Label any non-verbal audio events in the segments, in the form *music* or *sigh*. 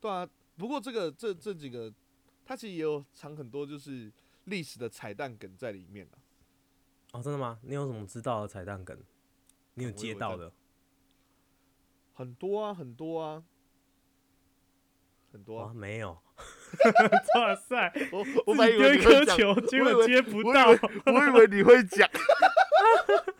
对啊，不过这个这这几个，它其实也有藏很多就是历史的彩蛋梗在里面啊。哦，真的吗？你有什么知道的彩蛋梗？你有接到的？很多啊，很多啊，很多啊，没有。*laughs* 哇塞！我我以为你会球，结果接不到。我以为你会讲。*laughs*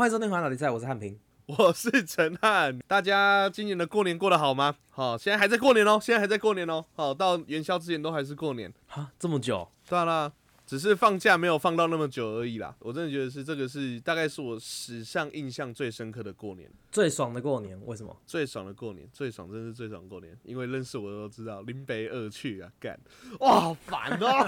欢迎收听《环岛比赛》，我是汉平，我是陈汉。大家今年的过年过得好吗？好，现在还在过年哦，现在还在过年哦。好，到元宵之前都还是过年。哈，这么久？对了。只是放假没有放到那么久而已啦，我真的觉得是这个是大概是我史上印象最深刻的过年，最爽的过年，为什么？最爽的过年，最爽真是最爽过年，因为认识我的都知道，林北二去啊，干，哇，好烦哦，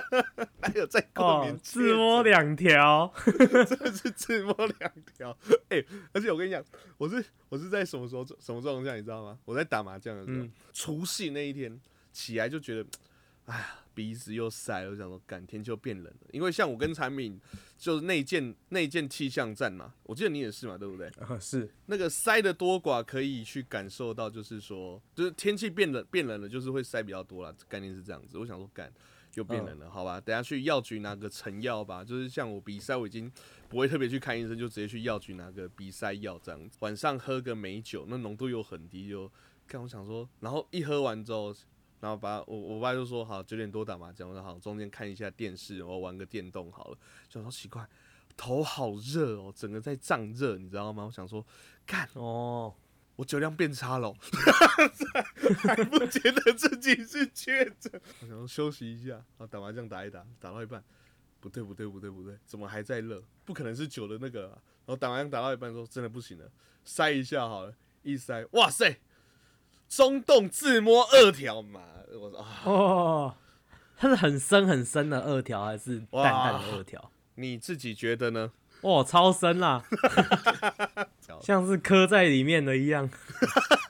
*laughs* 还有在过年自摸两条，*laughs* 真的是自摸两条，哎，而且我跟你讲，我是我是在什么时候什么状况下你知道吗？我在打麻将的时候，除夕那一天起来就觉得，哎呀。鼻子又塞，我想说，感天就变冷了。因为像我跟产品，就是那件那件气象站嘛，我记得你也是嘛，对不对？啊，是那个塞的多寡可以去感受到，就是说，就是天气变冷变冷了，就是会塞比较多了。概念是这样子。我想说，干又变冷了，好吧，等下去药局拿个成药吧。就是像我鼻塞，我已经不会特别去看医生，就直接去药局拿个鼻塞药这样子。晚上喝个美酒，那浓度又很低，就看我想说，然后一喝完之后。然后把我我爸就说好九点多打麻将，我说好中间看一下电视，我玩个电动好了。就说奇怪，头好热哦，整个在胀热，你知道吗？我想说，干哦，我酒量变差了，*laughs* 还不觉得自己是确诊。我想说休息一下，然后打麻将打一打，打到一半，不对不对不对不对，怎么还在热？不可能是酒的那个。然后打麻将打到一半说真的不行了，塞一下好了，一塞，哇塞！中洞自摸二条嘛，我说啊，哦，它是很深很深的二条还是淡淡的二条？你自己觉得呢？哇，超深啦，*laughs* 像是刻在里面的一样。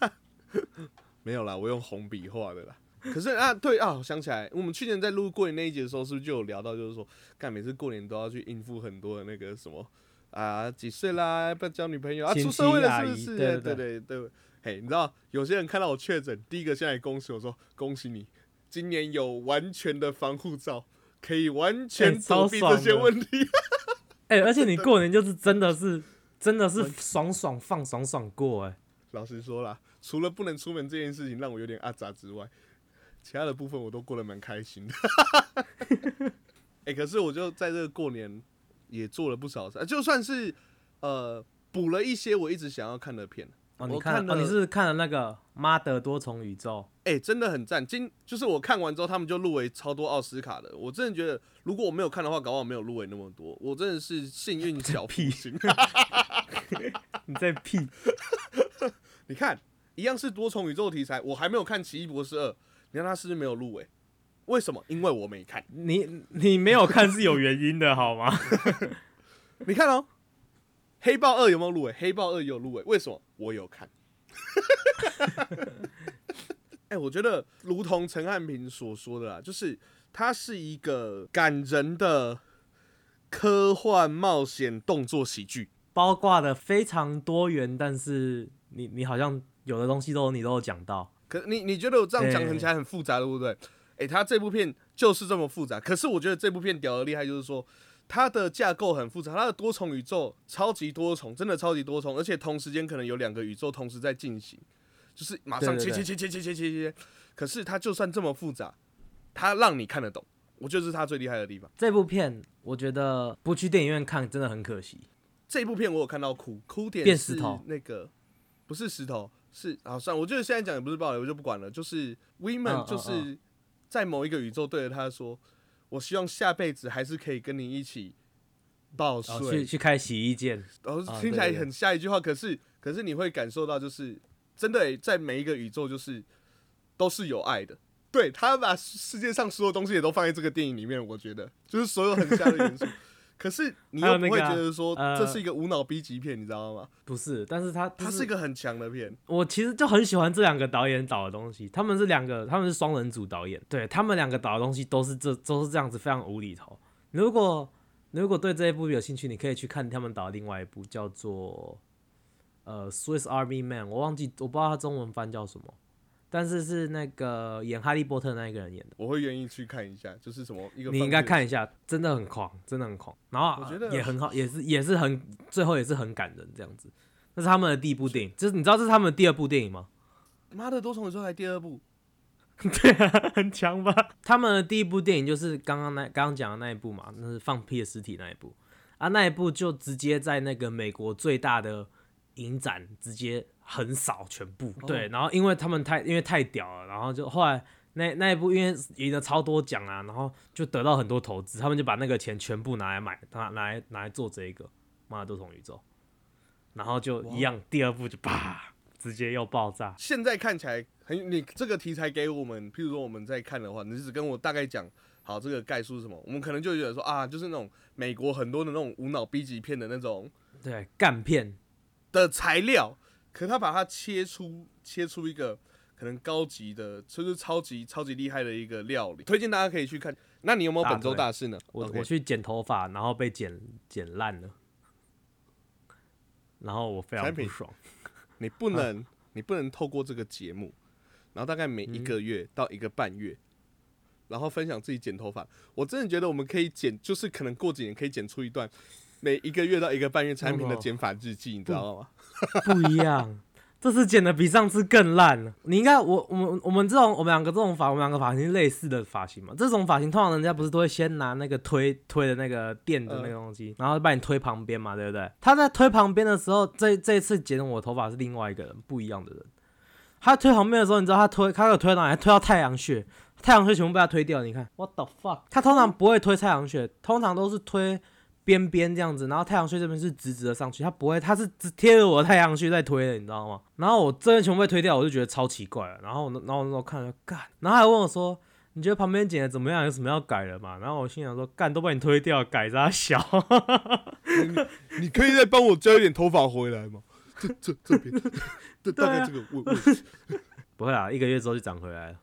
*laughs* 没有啦，我用红笔画的啦。可是啊，对啊，我想起来，我们去年在录过年那一集的时候，是不是就有聊到，就是说，干每次过年都要去应付很多的那个什么啊，几岁啦，要不要交女朋友啊，出社会了是不是？对对对对。嘿，你知道有些人看到我确诊，第一个先来恭喜我说：“恭喜你，今年有完全的防护罩，可以完全躲避这些问题。*laughs* ”哎，而且你过年就是真的是真的是爽爽放爽爽过哎。老实说啦，除了不能出门这件事情让我有点阿杂之外，其他的部分我都过得蛮开心的。*laughs* 哎，可是我就在这个过年也做了不少事，就算是呃补了一些我一直想要看的片。哦，你看哦，你是看了那个《妈的多重宇宙》？哎，真的很赞。今就是我看完之后，他们就入围超多奥斯卡的。我真的觉得，如果我没有看的话，搞不好没有入围那么多。我真的是幸运小屁星。你在屁？*laughs* *laughs* 你看，一样是多重宇宙题材，我还没有看《奇异博士二》，你看他是不是没有入围？为什么？因为我没看。你你没有看是有原因的，好吗？*laughs* 你看哦。黑豹二有没有入围？黑豹二有入围，为什么？我有看。*laughs* 哎，我觉得如同陈汉平所说的啦，就是它是一个感人的科幻冒险动作喜剧，包挂的非常多元。但是你你好像有的东西都你都有讲到，可你你觉得我这样讲起来很复杂，对不对？哎，他这部片就是这么复杂。可是我觉得这部片屌的厉害，就是说。它的架构很复杂，它的多重宇宙超级多重，真的超级多重，而且同时间可能有两个宇宙同时在进行，就是马上切切切切切切切切。可是它就算这么复杂，它让你看得懂，我觉得是它最厉害的地方。这部片我觉得不去电影院看真的很可惜。这部片我有看到哭，哭点变石头，那个不是石头，是啊，算了，我觉得现在讲也不是暴雷，我就不管了。就是 Women 就是在某一个宇宙对着他说。我希望下辈子还是可以跟你一起报税，去去开洗衣店。然后听起来很下一句话，可是可是你会感受到，就是真的在每一个宇宙，就是都是有爱的。对他把世界上所有东西也都放在这个电影里面，我觉得就是所有很像的元素。*laughs* 可是你又不会觉得说这是一个无脑 B 级片，你知道吗？不是，但是他他是一个很强的片。我其实就很喜欢这两个导演导的东西，他们是两个，他们是双人组导演，对他们两个导的东西都是这都是这样子，非常无厘头。如果如果对这一部有兴趣，你可以去看他们导的另外一部，叫做呃《Swiss Army Man》，我忘记我不知道它中文翻叫什么，但是是那个演哈利波特那一个人演的。我会愿意去看一下，就是什么一个你应该看一下，真的很狂，真的很狂。然后我觉得也很好，也是也是很最后也是很感人这样子。那是他们的第一部电影，就是你知道这是他们的第二部电影吗？妈的多重宇宙还第二部，对啊，很强吧？他们的第一部电影就是刚刚那刚刚讲的那一部嘛，那是放屁的尸体那一部啊，那一部就直接在那个美国最大的影展直接横扫全部。对，然后因为他们太因为太屌了，然后就后来那那一部因为赢了超多奖啊，然后就得到很多投资，他们就把那个钱全部拿来买，拿拿来拿来做这一个《妈的多重宇宙》，然后就一样，第二部就啪直接又爆炸。现在看起来很，你这个题材给我们，譬如说我们在看的话，你只跟我大概讲好这个概述是什么，我们可能就觉得说啊，就是那种美国很多的那种无脑 B 级片的那种对，干片。的材料，可他把它切出切出一个可能高级的，就是超级超级厉害的一个料理，推荐大家可以去看。那你有没有本周大事呢？我我去剪头发，然后被剪剪烂了，然后我非常不爽。你不能，你不能透过这个节目，然后大概每一个月到一个半月，然后分享自己剪头发。我真的觉得我们可以剪，就是可能过几年可以剪出一段每一个月到一个半月产品的哦剪发日记，你知道吗？*laughs* 不一样，这次剪的比上次更烂了。你应该我我们我们这种我们两个这种发我们两个发型是类似的发型嘛？这种发型通常人家不是都会先拿那个推推的那个垫的那个东西，然后把你推旁边嘛，对不对？他在推旁边的时候，这这一次剪我头发是另外一个人，不一样的人。他推旁边的时候，你知道他推他有推到哪里？还推到太阳穴，太阳穴全部被他推掉。你看，what the fuck？他通常不会推太阳穴，通常都是推边边这样子，然后太阳穴这边是直直的上去，它不会，它是只贴着我的太阳穴在推的，你知道吗？然后我这边全部被推掉，我就觉得超奇怪了。然后我那，然后我那时候看了干，然后还问我说：“你觉得旁边剪的怎么样？有什么要改的吗？”然后我心想说：“干，都被你推掉，改啥小？你可以再帮我交一点头发回来吗？这这这边，这大概这个位位置。*laughs* 不会啦，一个月之后就长回来了。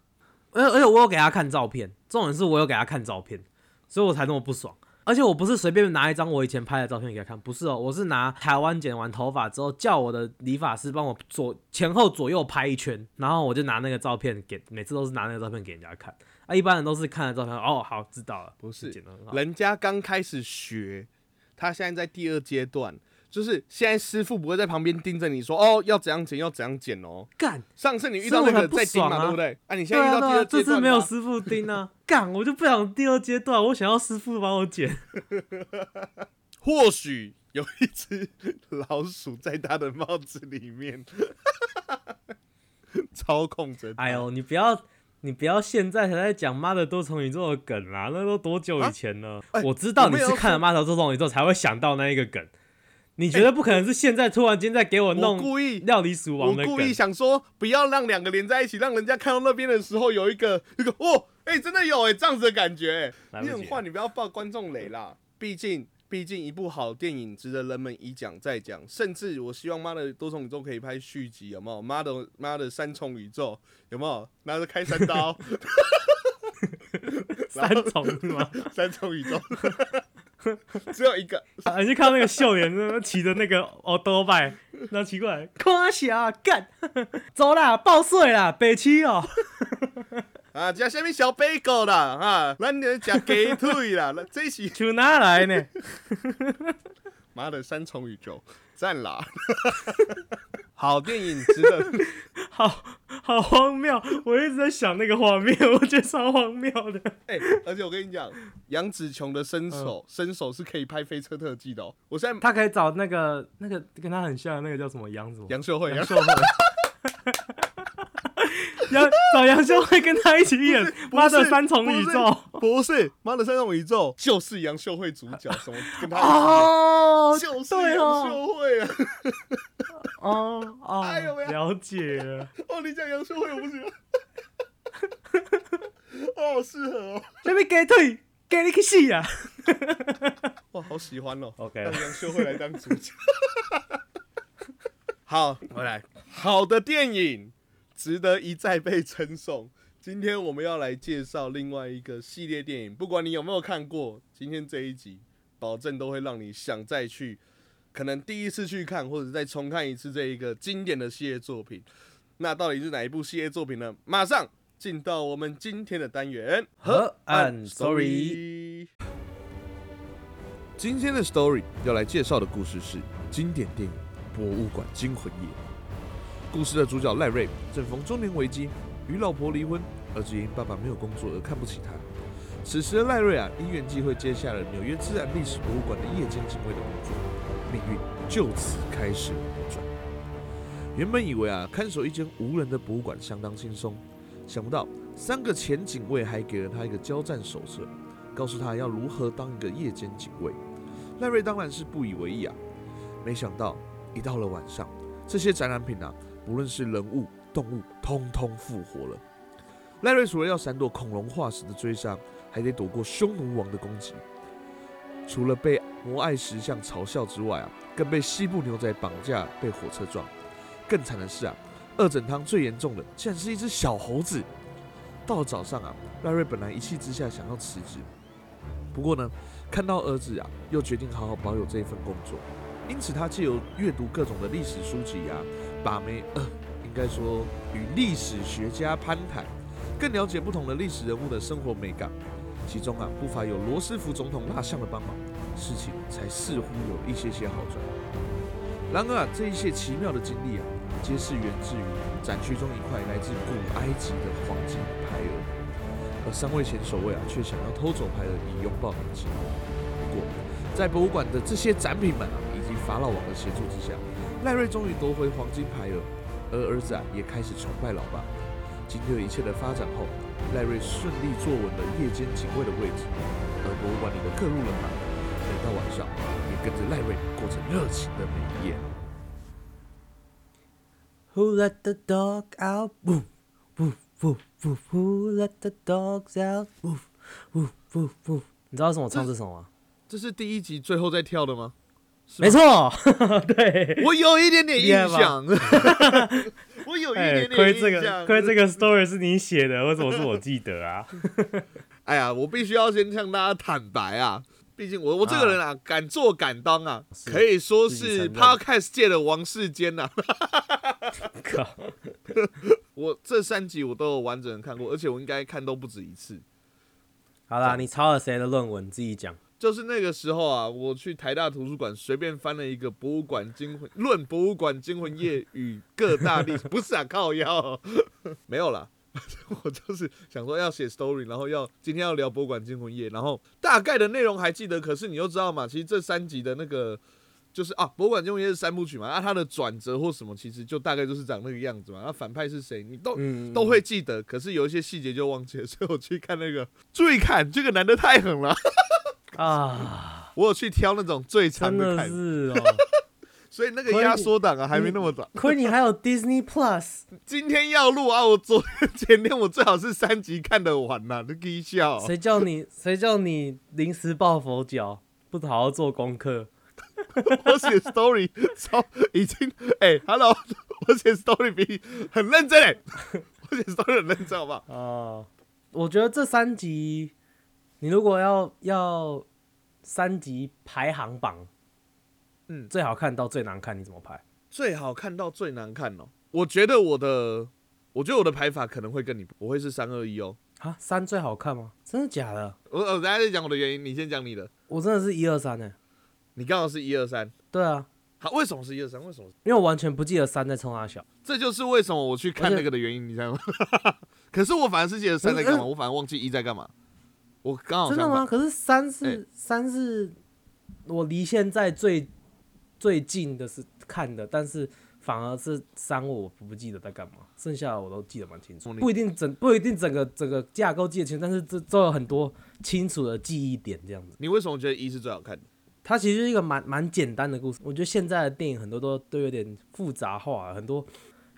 而而且我有给他看照片，重点是我有给他看照片，所以我才那么不爽。而且我不是随便拿一张我以前拍的照片给他看，不是哦，我是拿台湾剪完头发之后，叫我的理发师帮我左前后左右拍一圈，然后我就拿那个照片给，每次都是拿那个照片给人家看。啊，一般人都是看了照片，哦，好，知道了，不是剪得很好。人家刚开始学，他现在在第二阶段，就是现在师傅不会在旁边盯着你说哦要怎样剪要怎样剪哦。干，上次你遇到那个在盯嘛，对不对？啊，你现在遇到第二阶段次没有吧师傅盯啊，干，我就不想第二阶段，我想要师傅帮我剪。或许有一只老鼠在他的帽子里面 *laughs* 操控着。哎呦，你不要，你不要现在才在讲妈的多重宇宙的梗啦，那都多久以前了？哎我知道你是看了妈的多重宇宙才会想到那一个梗，你觉得不可能是现在突然间在给我我弄故意，料理鼠我王的梗。故意想说不要让两个连在一起，让人家看到那边的时候有一个一个哦，哎、真的有哎、这样子的感觉、来不及了你很坏，你不要爆观众雷啦。毕竟，毕竟一部好电影值得人们一讲再讲，甚至我希望妈的多重宇宙可以拍续集，有没有？妈的妈的三重宇宙有没有？拿着开山刀，*laughs* 三重是吗？*laughs* 三重宇宙 *laughs* 只有一个，啊，你就看到那个秀莲那骑着那个奥多拜，然后骑过来，夸下干，*laughs* 走啦，报税啦，北七哦。*laughs* 啊，加下面小贝狗啦，啊，咱就吃鸡腿啦，那这是去哪来呢？妈的三重宇宙，赞啦！好电影值得，*laughs* 好好荒谬！我一直在想那个画面，我觉得超荒谬的。哎、而且我跟你讲，杨紫琼的身手，身手是可以拍飞车特技的哦。我现在他可以找那个那个跟他很像的那个叫什么杨什么杨秀慧，杨杨秀慧，*laughs* 杨找杨秀慧跟他一起演《妈的三重宇宙》不是妈的三重宇宙，就是杨秀慧主角，什么 *laughs* 跟他一起演哦，就是杨哦，秀慧啊！哦哦，*laughs* 哎呦喂了解了。*laughs* 哦，你讲杨秀慧我不行，哦，好适合哦，那边给腿，给你去死啊哇，好喜欢哦。！OK，让杨秀慧来当主角。好，我来，好的电影值得一再被称颂。今天我们要来介绍另外一个系列电影，不管你有没有看过，今天这一集保证都会让你想再去，可能第一次去看，或者再重看一次这一个经典的系列作品。那到底是哪一部系列作品呢？马上进到我们今天的单元。河岸 story。今天的 story 要来介绍的故事是经典电影《博物馆惊魂夜》。故事的主角赖瑞正逢中年危机，与老婆离婚，儿子因爸爸没有工作而看不起他。此时的赖瑞啊，因缘际会接下了纽约自然历史博物馆的夜间警卫的工作，命运就此开始扭转。原本以为啊，看守一间无人的博物馆相当轻松，想不到三个前警卫还给了他一个交战手册，告诉他要如何当一个夜间警卫。赖瑞当然是不以为意啊，没想到一到了晚上，这些展览品啊，不论是人物、动物，通通复活了。赖瑞除了要闪躲恐龙化石的追杀，还得躲过匈奴王的攻击。除了被摩艾石像嘲笑之外啊，更被西部牛仔绑架，被火车撞。更惨的是啊，二整汤最严重的，竟然是一只小猴子。到了早上啊，赖瑞本来一气之下想要辞职，不过呢。看到儿子啊，又决定好好保有这一份工作，因此他借由阅读各种的历史书籍啊，把妹呃，应该说与历史学家攀谈，更了解不同的历史人物的生活美感，其中啊不乏有罗斯福总统蜡像的帮忙，事情才似乎有一些些好转。然而啊，这一切奇妙的经历啊，皆是源自于展区中一块来自古埃及的黄金牌额。而三位前守卫啊，却想要偷走牌额以拥抱年轻。不过，在博物馆的这些展品们啊，以及法老王的协助之下，赖瑞终于夺回黄金牌了，而儿子啊，也开始崇拜老爸。经过一切的发展后，赖瑞顺利坐稳了夜间警卫的位置，而博物馆里的各路人马，每到晚上也跟着赖瑞过着热情的每一夜。Who let the dog out? Woof, woof, woof. Who let the dogs out? Woof, woof, woof, woof. 你知道为什么我唱这首吗？这是第一集最后在跳的吗？没错，*laughs* 对，我有一点点印象。*laughs* 我有一点点印象。亏这个亏这个 story 是你写的，为什么是我记得啊？*laughs* 哎呀，我必须要先向大家坦白啊，毕竟我我这个人啊，敢做敢当啊，可以说是 podcast 界的王世坚呐。靠！我这三集我都有完整的看过，而且我应该看都不止一次。好啦，你抄了谁的论文？自己讲。就是那个时候啊，我去台大图书馆随便翻了一个《博物馆惊魂论》，《博物馆惊魂夜与各大历史》，不是啊，靠腰，*laughs* 没有啦。*laughs* 我就是想说要写 story，然后要今天要聊《博物馆惊魂夜》，然后大概的内容还记得，可是你又知道嘛，其实这三集的那个。就是啊，博物馆惊魂夜是三部曲嘛，那它的转折或什么，其实就大概就是长那个样子嘛。那反派是谁，你都都会记得，可是有一些细节就忘记了。所以我去看那个，注意看，这个男的太狠了啊！我有去挑那种最长的看，是哦。*laughs* 所以那个压缩档啊，还没那么短。亏你还有 Disney Plus，今天要录啊！我昨天前天我最好是三集看得完呐，都可笑。谁叫你谁叫你临时抱佛脚，不好好做功课？我写 story 超已经哎，hello，我写 story 比很认真哎，*laughs* 我写 story 很认真好不好？啊，我觉得这三集，你如果要要三级排行榜，嗯，最好看到最难看，你怎么排？最好看到最难看哦，我觉得我的，我觉得我的排法可能会跟你，我会是三二一哦。啊，三最好看吗？真的假的？我我等下再讲我的原因，你先讲你的。我真的是一二三呢。你刚好是一二三，对啊，好，为什么是一二三？为什么？因为我完全不记得三在冲阿小，这就是为什么我去看那个的原因，你知道吗？*laughs* 可是我反而是记得三在干嘛，我反而忘记一在干嘛。我刚好真的吗？可是三是三是我离现在最最近的是看的，但是反而是三我不记得在干嘛，剩下的我都记得蛮清楚。不一定整不一定整个整个架构记得清，但是这都有很多清楚的记忆点这样子。你为什么觉得一是最好看的？它其实是一个蛮蛮简单的故事，我觉得现在的电影很多都都有点复杂化，很多，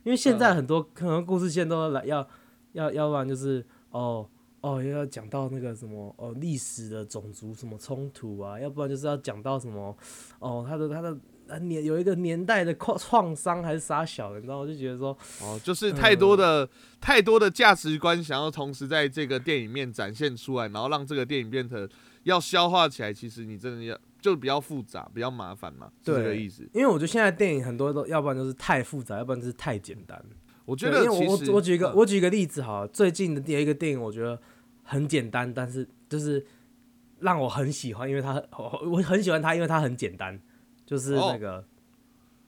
因为现在很多可能故事线都来要要要不然就是哦哦又要讲到那个什么哦历史的种族什么冲突啊，要不然就是要讲到什么哦他的他的年有一个年代的创创伤还是啥小的，你知道我就觉得说哦就是太多的太多的价值观想要同时在这个电影面展现出来，然后让这个电影变成要消化起来，其实你真的要。就比较复杂，比较麻烦嘛，是这个意思。因为我觉得现在电影很多都要不然就是太复杂，要不然就是太简单。我觉得因为我我我举一个嗯我举一个例子好了，最近的第一个电影我觉得很简单，但是就是让我很喜欢，因为它我我很喜欢它，因为它很简单，就是哦那个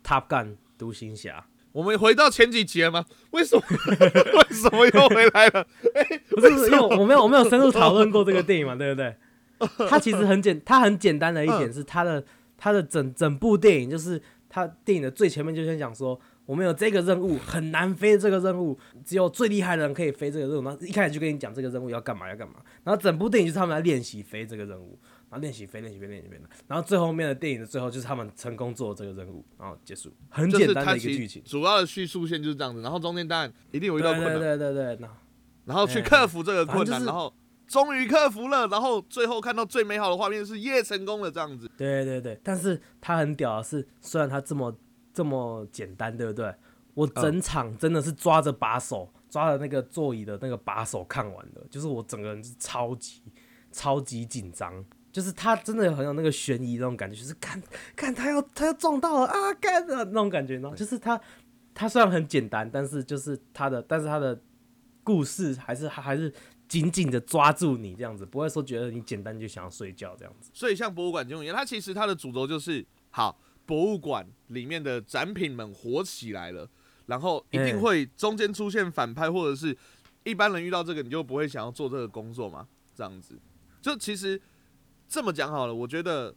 Top Gun 独行侠。我们回到前几集了吗？为什么 *laughs* 为什么又回来了？*laughs* 不是不是，因为我没有我没有深入讨论过这个电影嘛，对不对？*laughs* 它其实很简，它很简单的一点是它的它的整整部电影就是它电影的最前面就先讲说，我们有这个任务很难飞这个任务，只有最厉害的人可以飞这个任务，然后一开始就跟你讲这个任务要干嘛要干嘛，然后整部电影就是他们在练习飞这个任务，然后练习飞练习飞练习飞，然后最后面的电影的最后就是他们成功做这个任务，然后结束，很简单的一个剧情。主要的叙述线就是这样子，然后中间当然一定有遇到困难，对对对然后去克服这个困难，就是然后终于克服了，然后最后看到最美好的画面是耶成功了这样子。对对对，但是他很屌的是，虽然他这么这么简单，对不对？我整场真的是抓着把手，抓着那个座椅的那个把手看完的，就是我整个人是超级超级紧张，就是他真的很有那个悬疑那种感觉，就是看看他要他要撞到了啊，干的那种感觉，然后就是他他虽然很简单，但是就是他的，但是他的故事还是还是紧紧的抓住你这样子，不会说觉得你简单就想要睡觉这样子。所以像博物馆金融业，它其实它的主轴就是好，博物馆里面的展品们火起来了，然后一定会中间出现反派，或者是一般人遇到这个你就不会想要做这个工作嘛，这样子。就其实这么讲好了，我觉得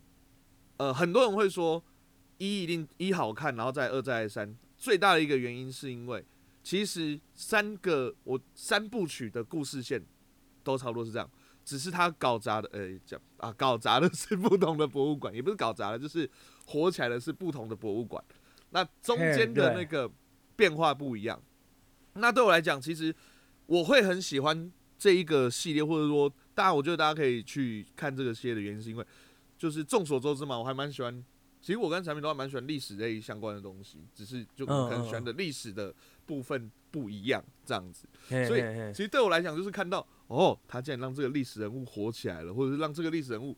呃很多人会说一一定一好看，然后再二再三，最大的一个原因是因为其实三个我三部曲的故事线都差不多是这样。只是它搞砸的，呃、讲啊，搞砸的 *laughs* 是不同的博物馆，也不是搞砸了，就是火起来的是不同的博物馆。那中间的那个变化不一样。那对我来讲，其实我会很喜欢这一个系列，或者说，大家我觉得大家可以去看这个系列的原因，是因为就是众所周知嘛，我还蛮喜欢。其实我跟产品都还蛮喜欢历史类相关的东西，只是就可能喜欢的历史的部分不一样，这样子。所以其实对我来讲，就是看到哦，他竟然让这个历史人物火起来了，或者是让这个历史人物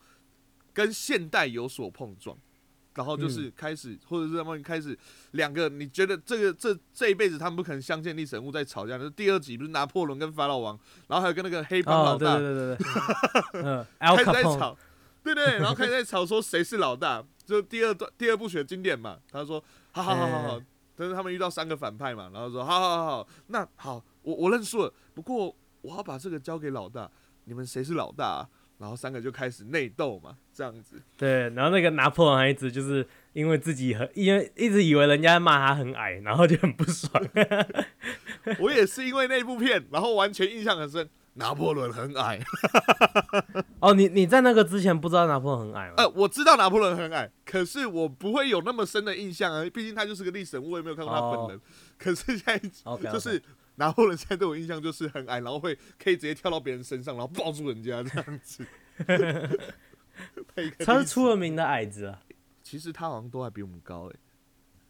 跟现代有所碰撞，然后就是开始，或者是他们开始两个，你觉得这个这这一辈子他们不可能相见历史人物在吵架，就是第二集不是拿破仑跟法老王，然后还有跟那个黑帮哦，老大、对对对对对，*laughs* 嗯，Al *laughs* 开始在吵，对对，然后开始在吵说谁是老大，就第二段第二部曲的经典嘛。他说好好好好好哎，但是他们遇到三个反派嘛，然后说好好好好，那好，我我认输了，不过我要把这个交给老大，你们谁是老大、啊？然后三个就开始内斗嘛，这样子。对，然后那个拿破仑还一直就是因为自己很，因为一直以为人家骂他很矮，然后就很不爽。*laughs* 我也是因为那部片，然后完全印象很深。拿破仑很矮，*laughs* 哦，你你在那个之前不知道拿破仑很矮吗？呃，我知道拿破仑很矮，可是我不会有那么深的印象啊，毕竟他就是个历史人物，我也没有看过他本人。可是现在就是拿破仑现在对我印象就是很矮，然后会可以直接跳到别人身上，然后抱住人家这样子。*laughs* 他是出了名的矮子啊。其实他好像都还比我们高哎、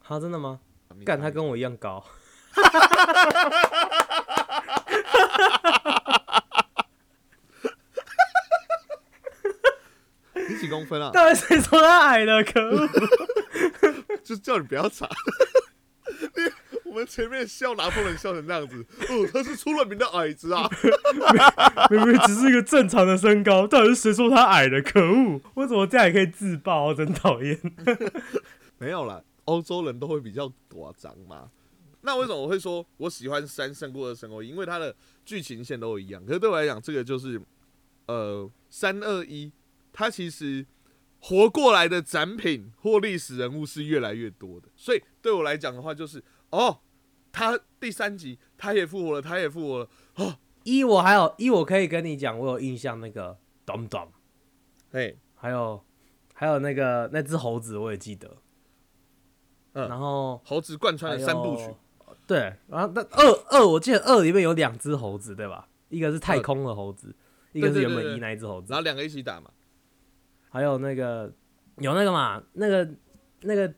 好，真的吗？你干，他跟我一样高。*laughs* 你几公分啊？*laughs* 到底谁说他矮的？可恶！就叫你不要查。你我们前面笑拿破仑笑成那样子，哦，他是出了名的矮子啊。*laughs* 明明只是一个正常的身高，到底是谁说他矮的？可恶！为什么这样也可以自爆？真讨厌。没有啦，欧洲人都会比较短张嘛。那为什么我会说我喜欢三胜过二胜过一？因为它的剧情线都一样。可是对我来讲，这个就是呃三二一，它其实活过来的展品或历史人物是越来越多的。所以对我来讲的话，就是哦，他第三集他也复活了，他也复活了。哦，一我还有一我可以跟你讲，我有印象那个 Dom Dom，嘿，还有还有那个那只猴子我也记得。嗯然后猴子贯穿了三部曲。对，然后那二二我记得二里面有两只猴子对吧？一个是太空的猴子，一个是原本一那一只猴子然，后两个一起打嘛。还有那个有那个嘛，那个那个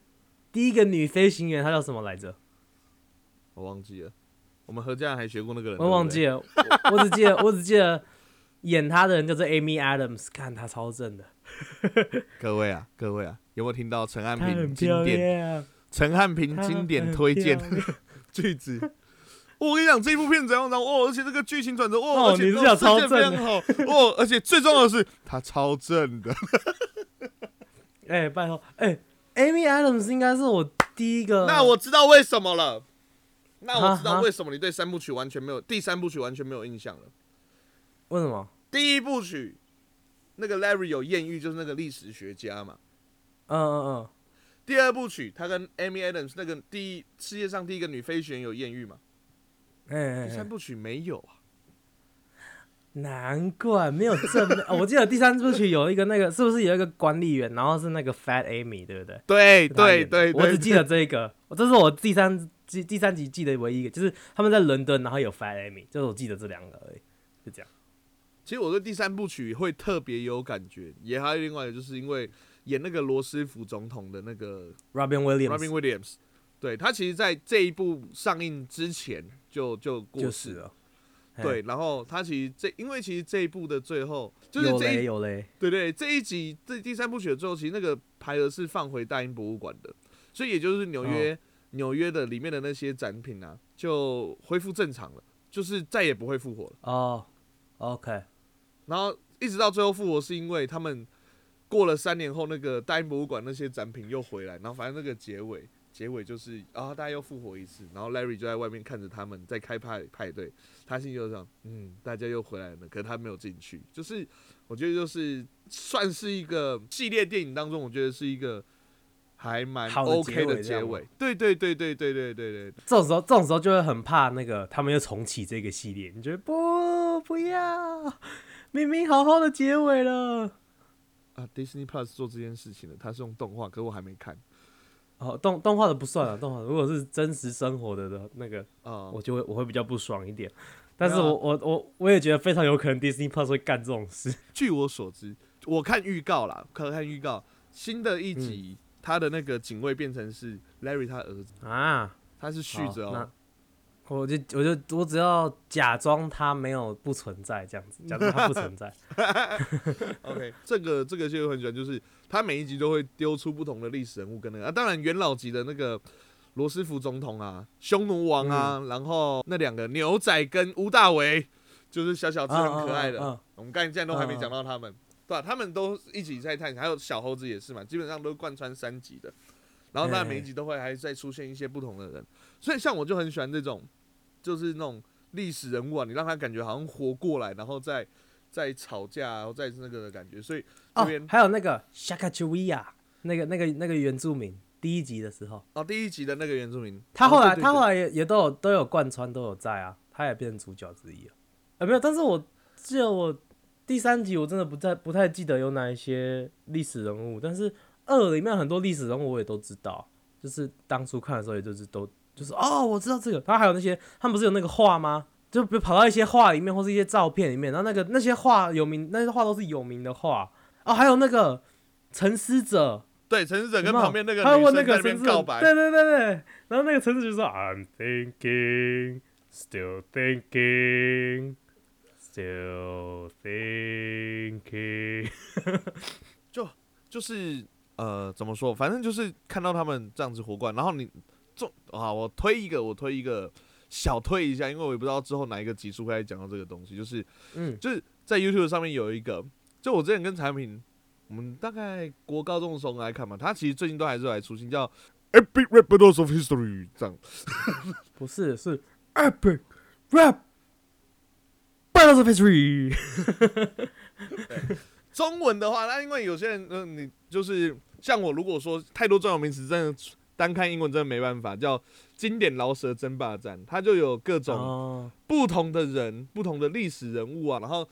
第一个女飞行员她叫什么来着？我忘记了，我们何家还学过那个人，我忘记了。我我只记得我只记得演他的人叫做 Amy Adams，看他超正的，各位啊，各位啊，有没有听到陈汉平经典？陈汉平经典推荐漂亮 *laughs* 句子。我跟你讲，这部片怎样怎样哦，而且这个剧情转折哦，哦而且这个非常正好哦，而且最重要的是他超正的。*laughs* 哎、拜托，哎、a m y Adams 应该是我第一个，那我知道为什么了。那我知道为什么你对三部曲完全没有第三部曲完全没有印象了。为什么？第一部曲那个 Larry 有艳遇，就是那个历史学家嘛。嗯嗯嗯，第二部曲他跟 Amy Adams 那个第一世界上第一个女飞行员有艳遇嘛。哎哎、三部曲没有啊。难怪没有正面、哦。*laughs* 我记得第三部曲有一个那个，是不是有一个管理员，然后是那个 Fat Amy，对不对？对对对对，我只记得这一个，我这是我第三季第三集记得唯一一个，就是他们在伦敦，然后有 Fat Amy，就是我记得这两个而已，就这样。其实我对第三部曲会特别有感觉，也还有另外一个，就是因为演那个罗斯福总统的那个 Robin Williams Robin Williams，对他其实在这一部上映之前就就过世就了，对，，然后他其实这因为其实这一部的最后就是有这一雷有嘞，对对这一集这第三部曲的最后，其实那个牌额是放回大英博物馆的，所以也就是纽约、纽约的里面的那些展品啊就恢复正常了，就是再也不会复活了。哦，OK，然后一直到最后复活，是因为他们过了三年后，那个大英博物馆那些展品又回来，然后反正那个结尾，结尾就是啊，大家又复活一次，然后 Larry 就在外面看着他们在开派派对，他心里就想，嗯，大家又回来了，可是他没有进去，就是我觉得就是算是一个系列电影当中，我觉得是一个还蛮 OK 的结尾。对对对对对对对对，这种时候这种时候就会很怕那个他们又重启这个系列，你觉得不不要，明明好好的结尾了。啊，Disney Plus 做这件事情的，他是用动画，可是我还没看哦，动动画的不算了，动画如果是真实生活的的那个，啊，我就会我会比较不爽一点。但是我我我我也觉得非常有可能 Disney Plus 会干这种事。*laughs* 据我所知，我看预告啦，可看预告，新的一集、他的那个警卫变成是 Larry 他儿子，啊，他是续着哦。我就我就我只要假装他没有不存在这样子，*laughs* 假装他不存在。*laughs* OK，这个这个就很喜欢，就是他每一集都会丢出不同的历史人物跟那个啊，当然元老级的那个罗斯福总统啊，匈奴王啊，嗯然后那两个牛仔跟吴大维，就是小小只很可爱的。我们刚才现在都还没讲到他们，对吧、他们都一起在探险，还有小猴子也是嘛，基本上都贯穿三集的。然后他哎每一集都会还在出现一些不同的人，所以像我就很喜欢这种，就是那种历史人物啊，你让他感觉好像活过来，然后再再吵架，然后再那个的感觉。所以这哦边，还有那个 Shaka c h u i a 那个那个那个原住民，第一集的时候，哦，第一集的那个原住民，他后来、他后来也也都有都有贯穿都有在啊，他也变成主角之一了。啊，没有，但是我记得我第三集我真的不太不太记得有哪一些历史人物，但是二里面很多历史人物我也都知道，就是当初看的时候也就是都就是哦，我知道这个。然后还有那些他们不是有那个画吗？就比如跑到一些画里面或是一些照片里面，然后那个那些画有名，那些画都是有名的画哦。还有那个沉思者，对沉思者跟旁边那个他会问那个沉思告白，对对对对，然后那个沉思就说 I'm thinking, still thinking, still thinking。*laughs* 就是呃怎么说，反正就是看到他们这样子活过来，然后你重啊，我推一个，我推一个小推一下，因为我也不知道之后哪一个集数会来讲到这个东西，就是嗯，就是在 YouTube 上面有一个，就我之前跟产品，我们大概国高中的时候来看嘛，他其实最近都还是有来出新叫 Epic Rap Battles of History 这样。*laughs* 不是是 epic rap battles of history。*laughs* 中文的话，那因为有些人，嗯、你就是像我，如果说太多专有名词，真的单看英文真的没办法。叫经典饶舌争霸战，它就有各种哦，不同的人、不同的历史人物啊。然后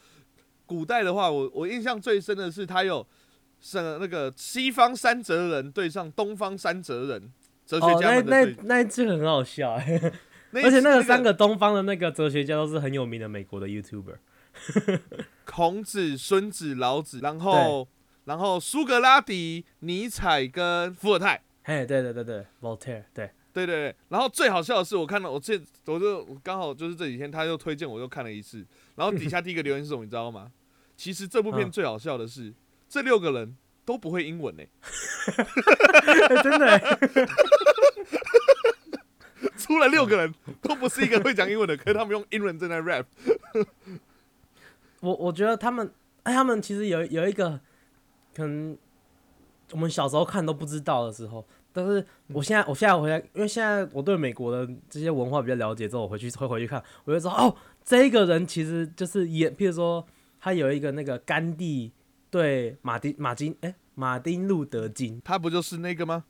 古代的话，我我印象最深的是，它有是那个西方三哲人对上东方三哲人，哲学哦，那家们的对。那那一句很好笑哎，*laughs* 而且那那个三个东方的那个哲学家都是很有名的美国的 YouTuber。*laughs* 孔子、孙子、老子，然后然后苏格拉底、尼采跟伏尔泰。嘿，对对对对，Voltaire，对，对对对，然后最好笑的是，我看到我这我就我刚好就是这几天他又推荐，我又看了一次，然后底下第一个留言是什么，你知道吗？其实这部片嗯最好笑的是，这六个人都不会英文呢、欸真的欸，出了六个人都不是一个会讲英文的，可是他们用英文正在 rap。我我觉得他们，哎，他们其实有有一个可能我们小时候看都不知道的时候，但是我现在我现在回来，因为现在我对美国的这些文化比较了解之后，我回去会回去看，我就说哦，这个人其实就是演，譬如说他有一个那个甘地对马丁马丁哎、马丁路德金，他不就是那个吗？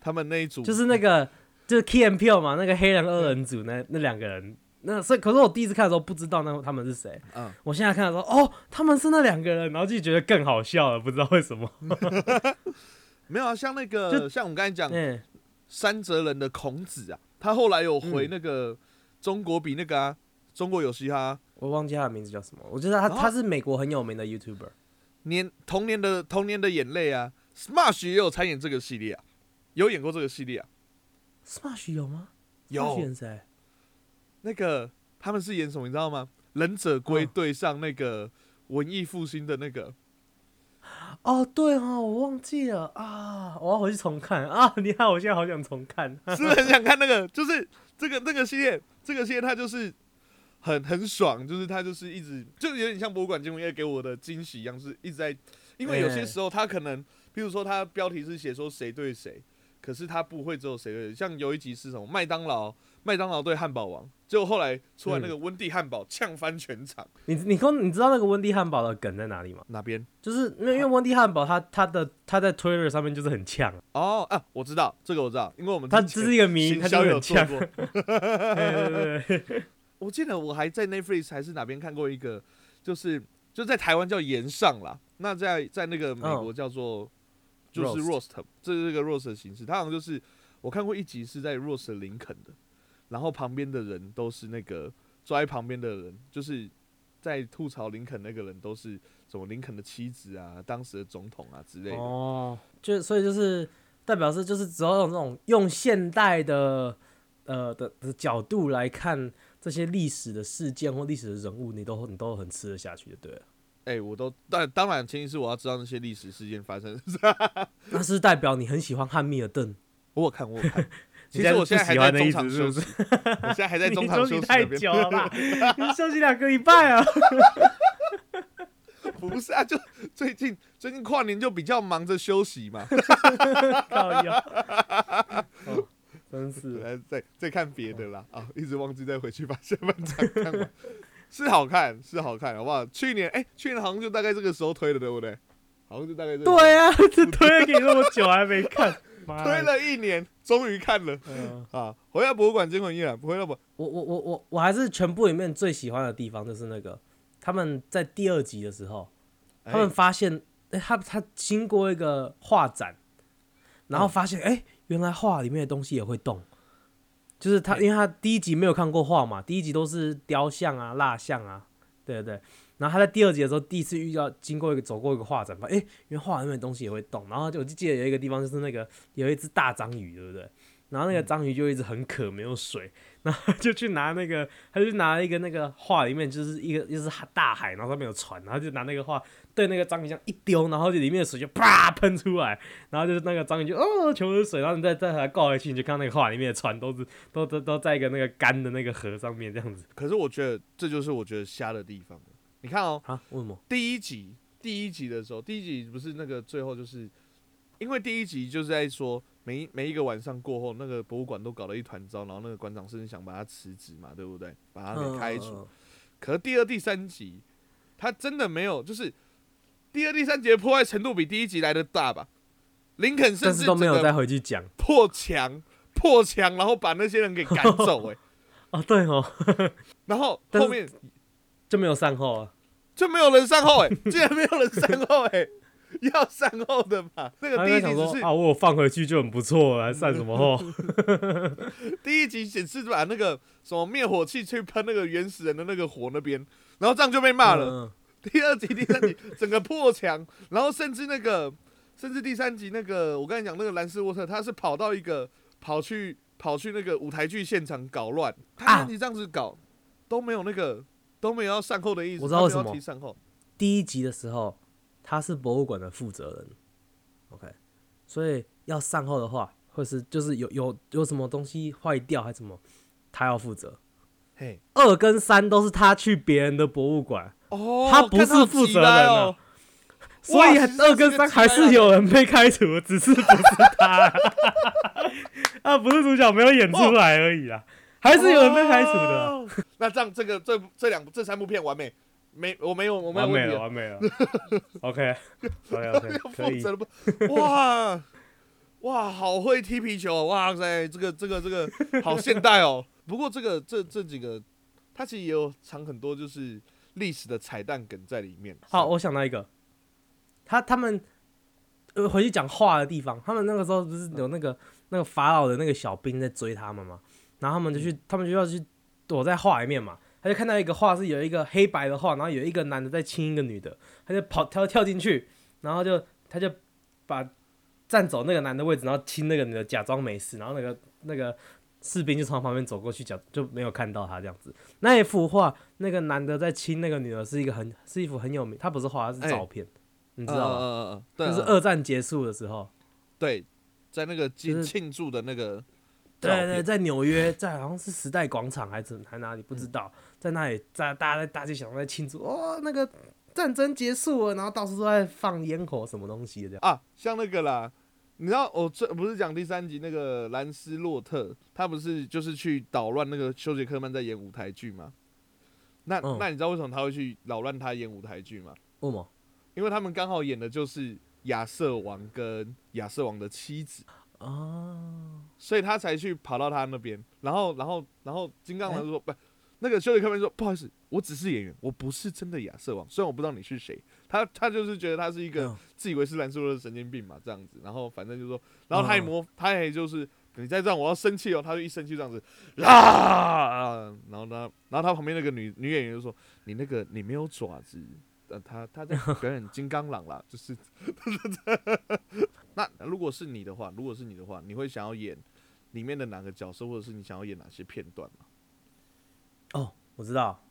他们那一组就是那个就是 Key and Peele 嘛，那个黑人二人组那那两个人。那所以，可是我第一次看的时候不知道那他们是谁。嗯，我现在看的时候，哦，他们是那两个人，然后就觉得更好笑了，不知道为什么。*laughs* 没有啊，像那个就像我们刚才讲嗯，山泽人的孔子啊，他后来有嗯回那个中国比那个啊，中国有嘻哈啊我忘记他的名字叫什么。我觉得他他是美国很有名的 YouTuber。年童年的童年的眼泪啊，Smash 也有参演这个系列啊，有演过这个系列啊，Smash 有吗？有演谁？那个他们是演什么你知道吗？忍者龟嗯对上那个文艺复兴的那个，哦，对哦，我忘记了啊，我要回去重看啊！你看，我现在好想重看。是不是很想看那个？就是这个那个系列，这个系列它就是很很爽，就是它就是一直就有点像博物馆惊魂夜给我的惊喜一样，是一直在，因为有些哎时候它可能，比如说它标题是写说谁对谁，可是它不会只有谁对谁，像有一集是什么麦当劳麦当劳对汉堡王，结果后来出来那个温蒂汉堡呛翻全场，你你跟你知道那个温蒂汉堡的梗在哪里吗？哪边？就是因为因为温蒂汉堡他他的他在 Twitter 上面就是很呛，哦啊，我知道这个我知道，因为我们他这是一个迷，行他就销有呛。过。*laughs* 对对对，我记得我还在 Netflix 还是哪边看过一个，就是就在台湾叫岩上啦，那在在那个美国叫做、就是 roast，这是一个 roast 的形式，它好像就是我看过一集是在 roast 林肯的，然后旁边的人都是那个坐在旁边的人，就是在吐槽林肯那个人都是什么林肯的妻子啊，当时的总统啊之类的。哦，就所以就是代表是就是只要用这种用现代的呃的的角度来看这些历史的事件或历史的人物，你都你都很吃得下去的，对了。哎、我都但当然前提是我要知道那些历史事件发生。*laughs* 那是代表你很喜欢汉密尔顿。我有看，我有看。其实我现在还在中场休息，我现在还在中场 *laughs* 休息太。久了吧？*laughs* 你休息两个礼拜啊？*laughs* 不是啊，就最近最近跨年就比较忙着休息嘛，靠腰。哦，真是。来再再看别的啦啊，一直忘记再回去把下半场看完。是好看，是好看，好不好？去年哎、去年好像就大概这个时候推的，对不对？好像就大概这对啊，这推了给你那么久还没看，推。了一年，终于看了嗯，啊！回到博物馆惊魂夜啊，回到博我我我我我还是全部里面最喜欢的地方就是那个他们在第二集的时候，他们哎发现，哎、他他经过一个画展，然后嗯发现，哎、原来画里面的东西也会动。就是他，哎因为他第一集没有看过画嘛，第一集都是雕像啊、蜡像啊，对对对。然后他在第二集的时候，第一次遇到经过一个走过一个画展，发现哎，因为画里面的东西也会动。然后就我就记得有一个地方就是那个有一只大章鱼，对不对？然后那个章鱼就一直很渴，没有水，*laughs* 然后就去拿那个，他就拿一个那个画里面就是一个就是大海，然后上面有船，然后就拿那个画对那个章鱼这样一丢，然后就里面的水就啪喷出来，然后就是那个章鱼就哦全部是水，然后你再再把它挂回去，你就看那个画里面的船都是 *laughs* 都都都在一个那个干的那个河上面这样子可是我觉得这就是我觉得瞎的地方了。你看哦，啊？为什么？第一集第一集的时候，第一集不是那个最后就是，因为第一集就是在说每每一个晚上过后，那个博物馆都搞了一团糟，然后那个馆长甚至想把他辞职嘛，对不对？把他给开除。可是第二、第三集，他真的没有，就是第二、第三集的破坏程度比第一集来的大吧？林肯甚至都没有再回去讲破墙、破墙，然后把那些人给赶走、欸，*laughs* 哦，对哦，*laughs* 然后后面就没有善后啊。就没有人善后、欸，*laughs* 竟然没有人善后、欸，*laughs* 要善后的嘛？那个第一集只是啊，我有放回去就很不错了，还善什么后？*laughs* 第一集显示把那个什么灭火器去喷那个原始人的那个火那边，然后这样就被骂了。嗯第二集、第三集整个破墙，然后甚至那个，甚至第三集那个，我刚才讲那个兰斯沃特，他是跑到一个跑去跑去那个舞台剧现场搞乱，他你这样子搞都没有那个都没有要善后的意思，我知道为什么。善后，第一集的时候他是博物馆的负责人，OK，所以要善后的话，或是就是有有有什么东西坏掉还是什么，他要负责。嘿，二跟三都是他去别人的博物馆，哦他不是负责人啊。哦。所以二跟三还是有人被开除，只是不是他，*laughs* 啊，不是主角没有演出来而已啦，还是有人被开除的那这样，这个这这两部这三部片完美，没我没有我没有完美了，问题了。完美了。OK，可以负。责了不？哇哇，好会踢皮球哦！哇塞，这个这个这个好现代哦。*laughs* 不过这个这这几个，它其实也有藏很多就是历史的彩蛋梗在里面。好，我想到一个，他他们呃回去讲话的地方，他们那个时候不是有那个那个法老的那个小兵在追他们嘛，然后他们就去，他们就要去躲在画里面嘛，他就看到一个画是有一个黑白的画，然后有一个男的在亲一个女的，他就跑跳跳进去，然后就他就把占走那个男的位置，然后亲那个女的，假装没事，然后那个那个士兵就从旁边走过去，假就没有看到他这样子。那一幅画，那个男的在亲那个女的，是一个很是一幅很有名，他不是画，他是哎照片，你你知道吗？嗯嗯嗯，对，就是嗯二战结束的时候，对，在那个庆庆祝的那个照片在纽约，在好像是时代广场还是还哪里不嗯知道，在那里在大家在大街小巷在庆祝，哦，那个战争结束了，然后到处都在放烟火什么东西的这样。啊，像那个啦，你知道我这不是讲第三集那个兰斯洛特，他不是就是去捣乱那个休杰克曼在演舞台剧吗？那、嗯那你知道为什么他会去扰乱他演舞台剧吗？为什么？因为他们刚好演的就是亚瑟王跟亚瑟王的妻子，啊，所以他才去跑到他那边。然后，然后，然后金刚狼说：“不，那个休杰克曼说不好意思，我只是演员，我不是真的亚瑟王。虽然我不知道你是谁，他他就是觉得他是一个嗯自以为是蓝斯洛特神经病嘛，这样子。然后反正就说，然后他也嗯模，他也就是你再这样，我要生气哦。他就一生气这样子，啊，然后呢，然后他旁边那个女女演员就说：你那个你没有爪子。”呃，他他在表演金刚狼啦，就是，*laughs* 那如果是你的话，如果是你的话，你会想要演里面的哪个角色，或者是你想要演哪些片段吗？哦，我知道，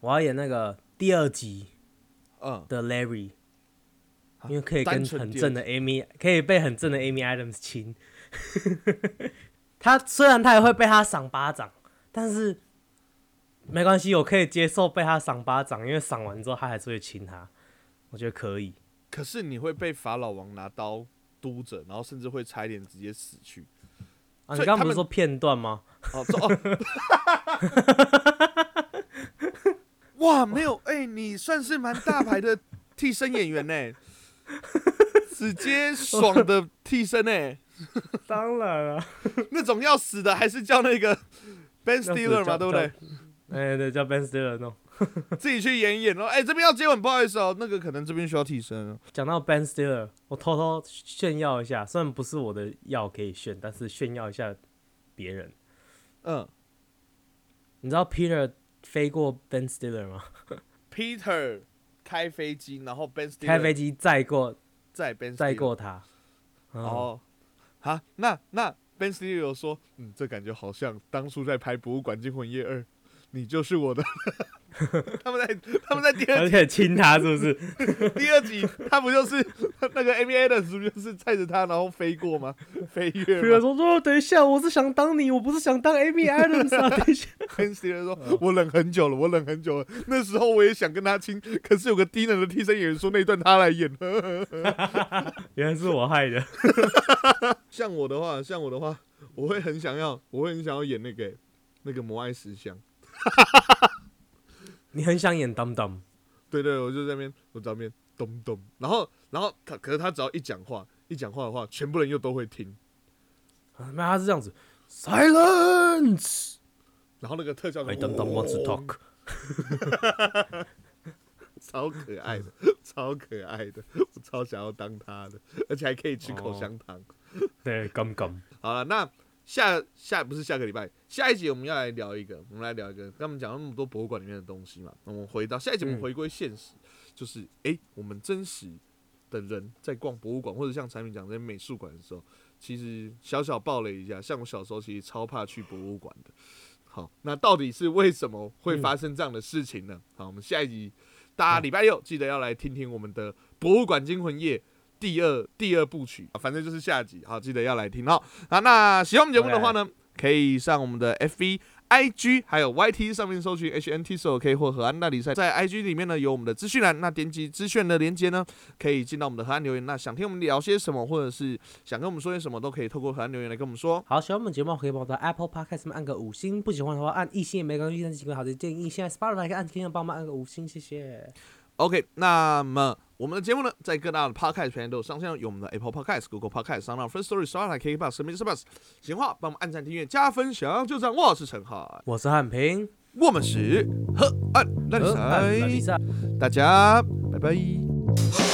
我要演那个第二集嗯，的 Larry，啊因为可以跟很正的 Amy，可以被很正的 Amy Adams 亲。*laughs* 他虽然他也会被他赏巴掌，但是没关系，我可以接受被他赏巴掌，因为赏完之后他还是会亲他，我觉得可以。可是你会被法老王拿刀督着，然后甚至会差一点直接死去。你刚刚不是说片段吗？哦，这哦，*laughs* 哇，没有，哎、你算是蛮大牌的替身演员呢，直接爽的替身呢，*laughs* 当然了，*laughs* 那种要死的还是叫那个 Ben Stiller 嘛，对不对？哎、对，叫 Ben Stiller 弄。*laughs* 自己去演一演，然后哎、这边要接吻，不好意思哦，那个可能这边需要替身哦。讲到 Ben Stiller，我偷偷炫耀一下，虽然不是我的药可以炫，但是炫耀一下别人。嗯你知道 Peter 飞过 Ben Stiller 吗？*laughs* Peter 开飞机，然后 Ben Stiller 开飞机载过载 Ben 载 Stiller 过他。哦，哦，好，那那 Ben Stiller 有说，嗯，这感觉好像当初在拍《博物馆惊魂夜二》，你就是我的。*laughs* 他们在他们在第二而且亲他是不是？*laughs* 第二集，他不就是那个 Amy Adams 不就是载着他然后飞过吗？飞跃吗说：“说等一下，我是想当你，我不是想当 Amy Adams 啊！等一下，Ben Stiller 说，我忍很久了，我忍很久了。那时候我也想跟他亲，可是有个低能的替身演员说那一段他来演。*laughs* 原来是我害的。像我的话，像我的话，我会很想要，我会很想要演那个那个摩爱石像。*laughs* 你很想演 Dum Dum，对对，我就在那边，我在那边咚咚，然后然后他，可是他只要一讲话，一讲话的话，全部人又都会听，那他是这样子，Silence。然后那个特效就 I Dum Dum wants to talk。*laughs* 超可爱的，*laughs* 超可爱的，我超想要当他的，而且还可以吃口香糖。对，Gum Gum。好了，那下下不是下个礼拜，下一集我们要来聊一个，我们来聊一个，跟我们讲了那么多博物馆里面的东西嘛，那我们回到下一集，我们嗯回归现实，就是诶，我们真实的人在逛博物馆或者像产品讲这些美术馆的时候，其实小小爆雷一下，像我小时候其实超怕去博物馆的。好，那到底是为什么会发生这样的事情呢？好，我们下一集大家礼拜六记得要来听听我们的《博物馆惊魂夜》第二第二部曲，反正就是下集，好，记得要来听哦。好，那喜欢我们节目的话呢，可以上我们的 FV。I G 还有 Y T 上面搜寻 H N T S O K 或河岸大比赛，在 I G 里面呢有我们的资讯栏，那点击资讯的连接呢，可以进到我们的河岸留言。那想听我们聊些什么，或者是想跟我们说些什么，都可以透过河岸留言来跟我们说。好，喜欢我们节目可以帮我在 Apple Podcast 上面按个五星，不喜欢的话按一星也没关系，但是几个好的建议。现在 Spotify 可以按听的帮忙按个五星，谢谢。OK，那么我们的节目呢，在各大的 Podcast 平台都有上线，有我们的 Apple Podcast、Google Podcast、s o u n First Story、Spotify、KKBox、神秘的 Bus。闲话，帮我们按赞、订阅、加分享，就这样。我是陈浩，我是汉平，我们是河岸那里赛，大家拜拜。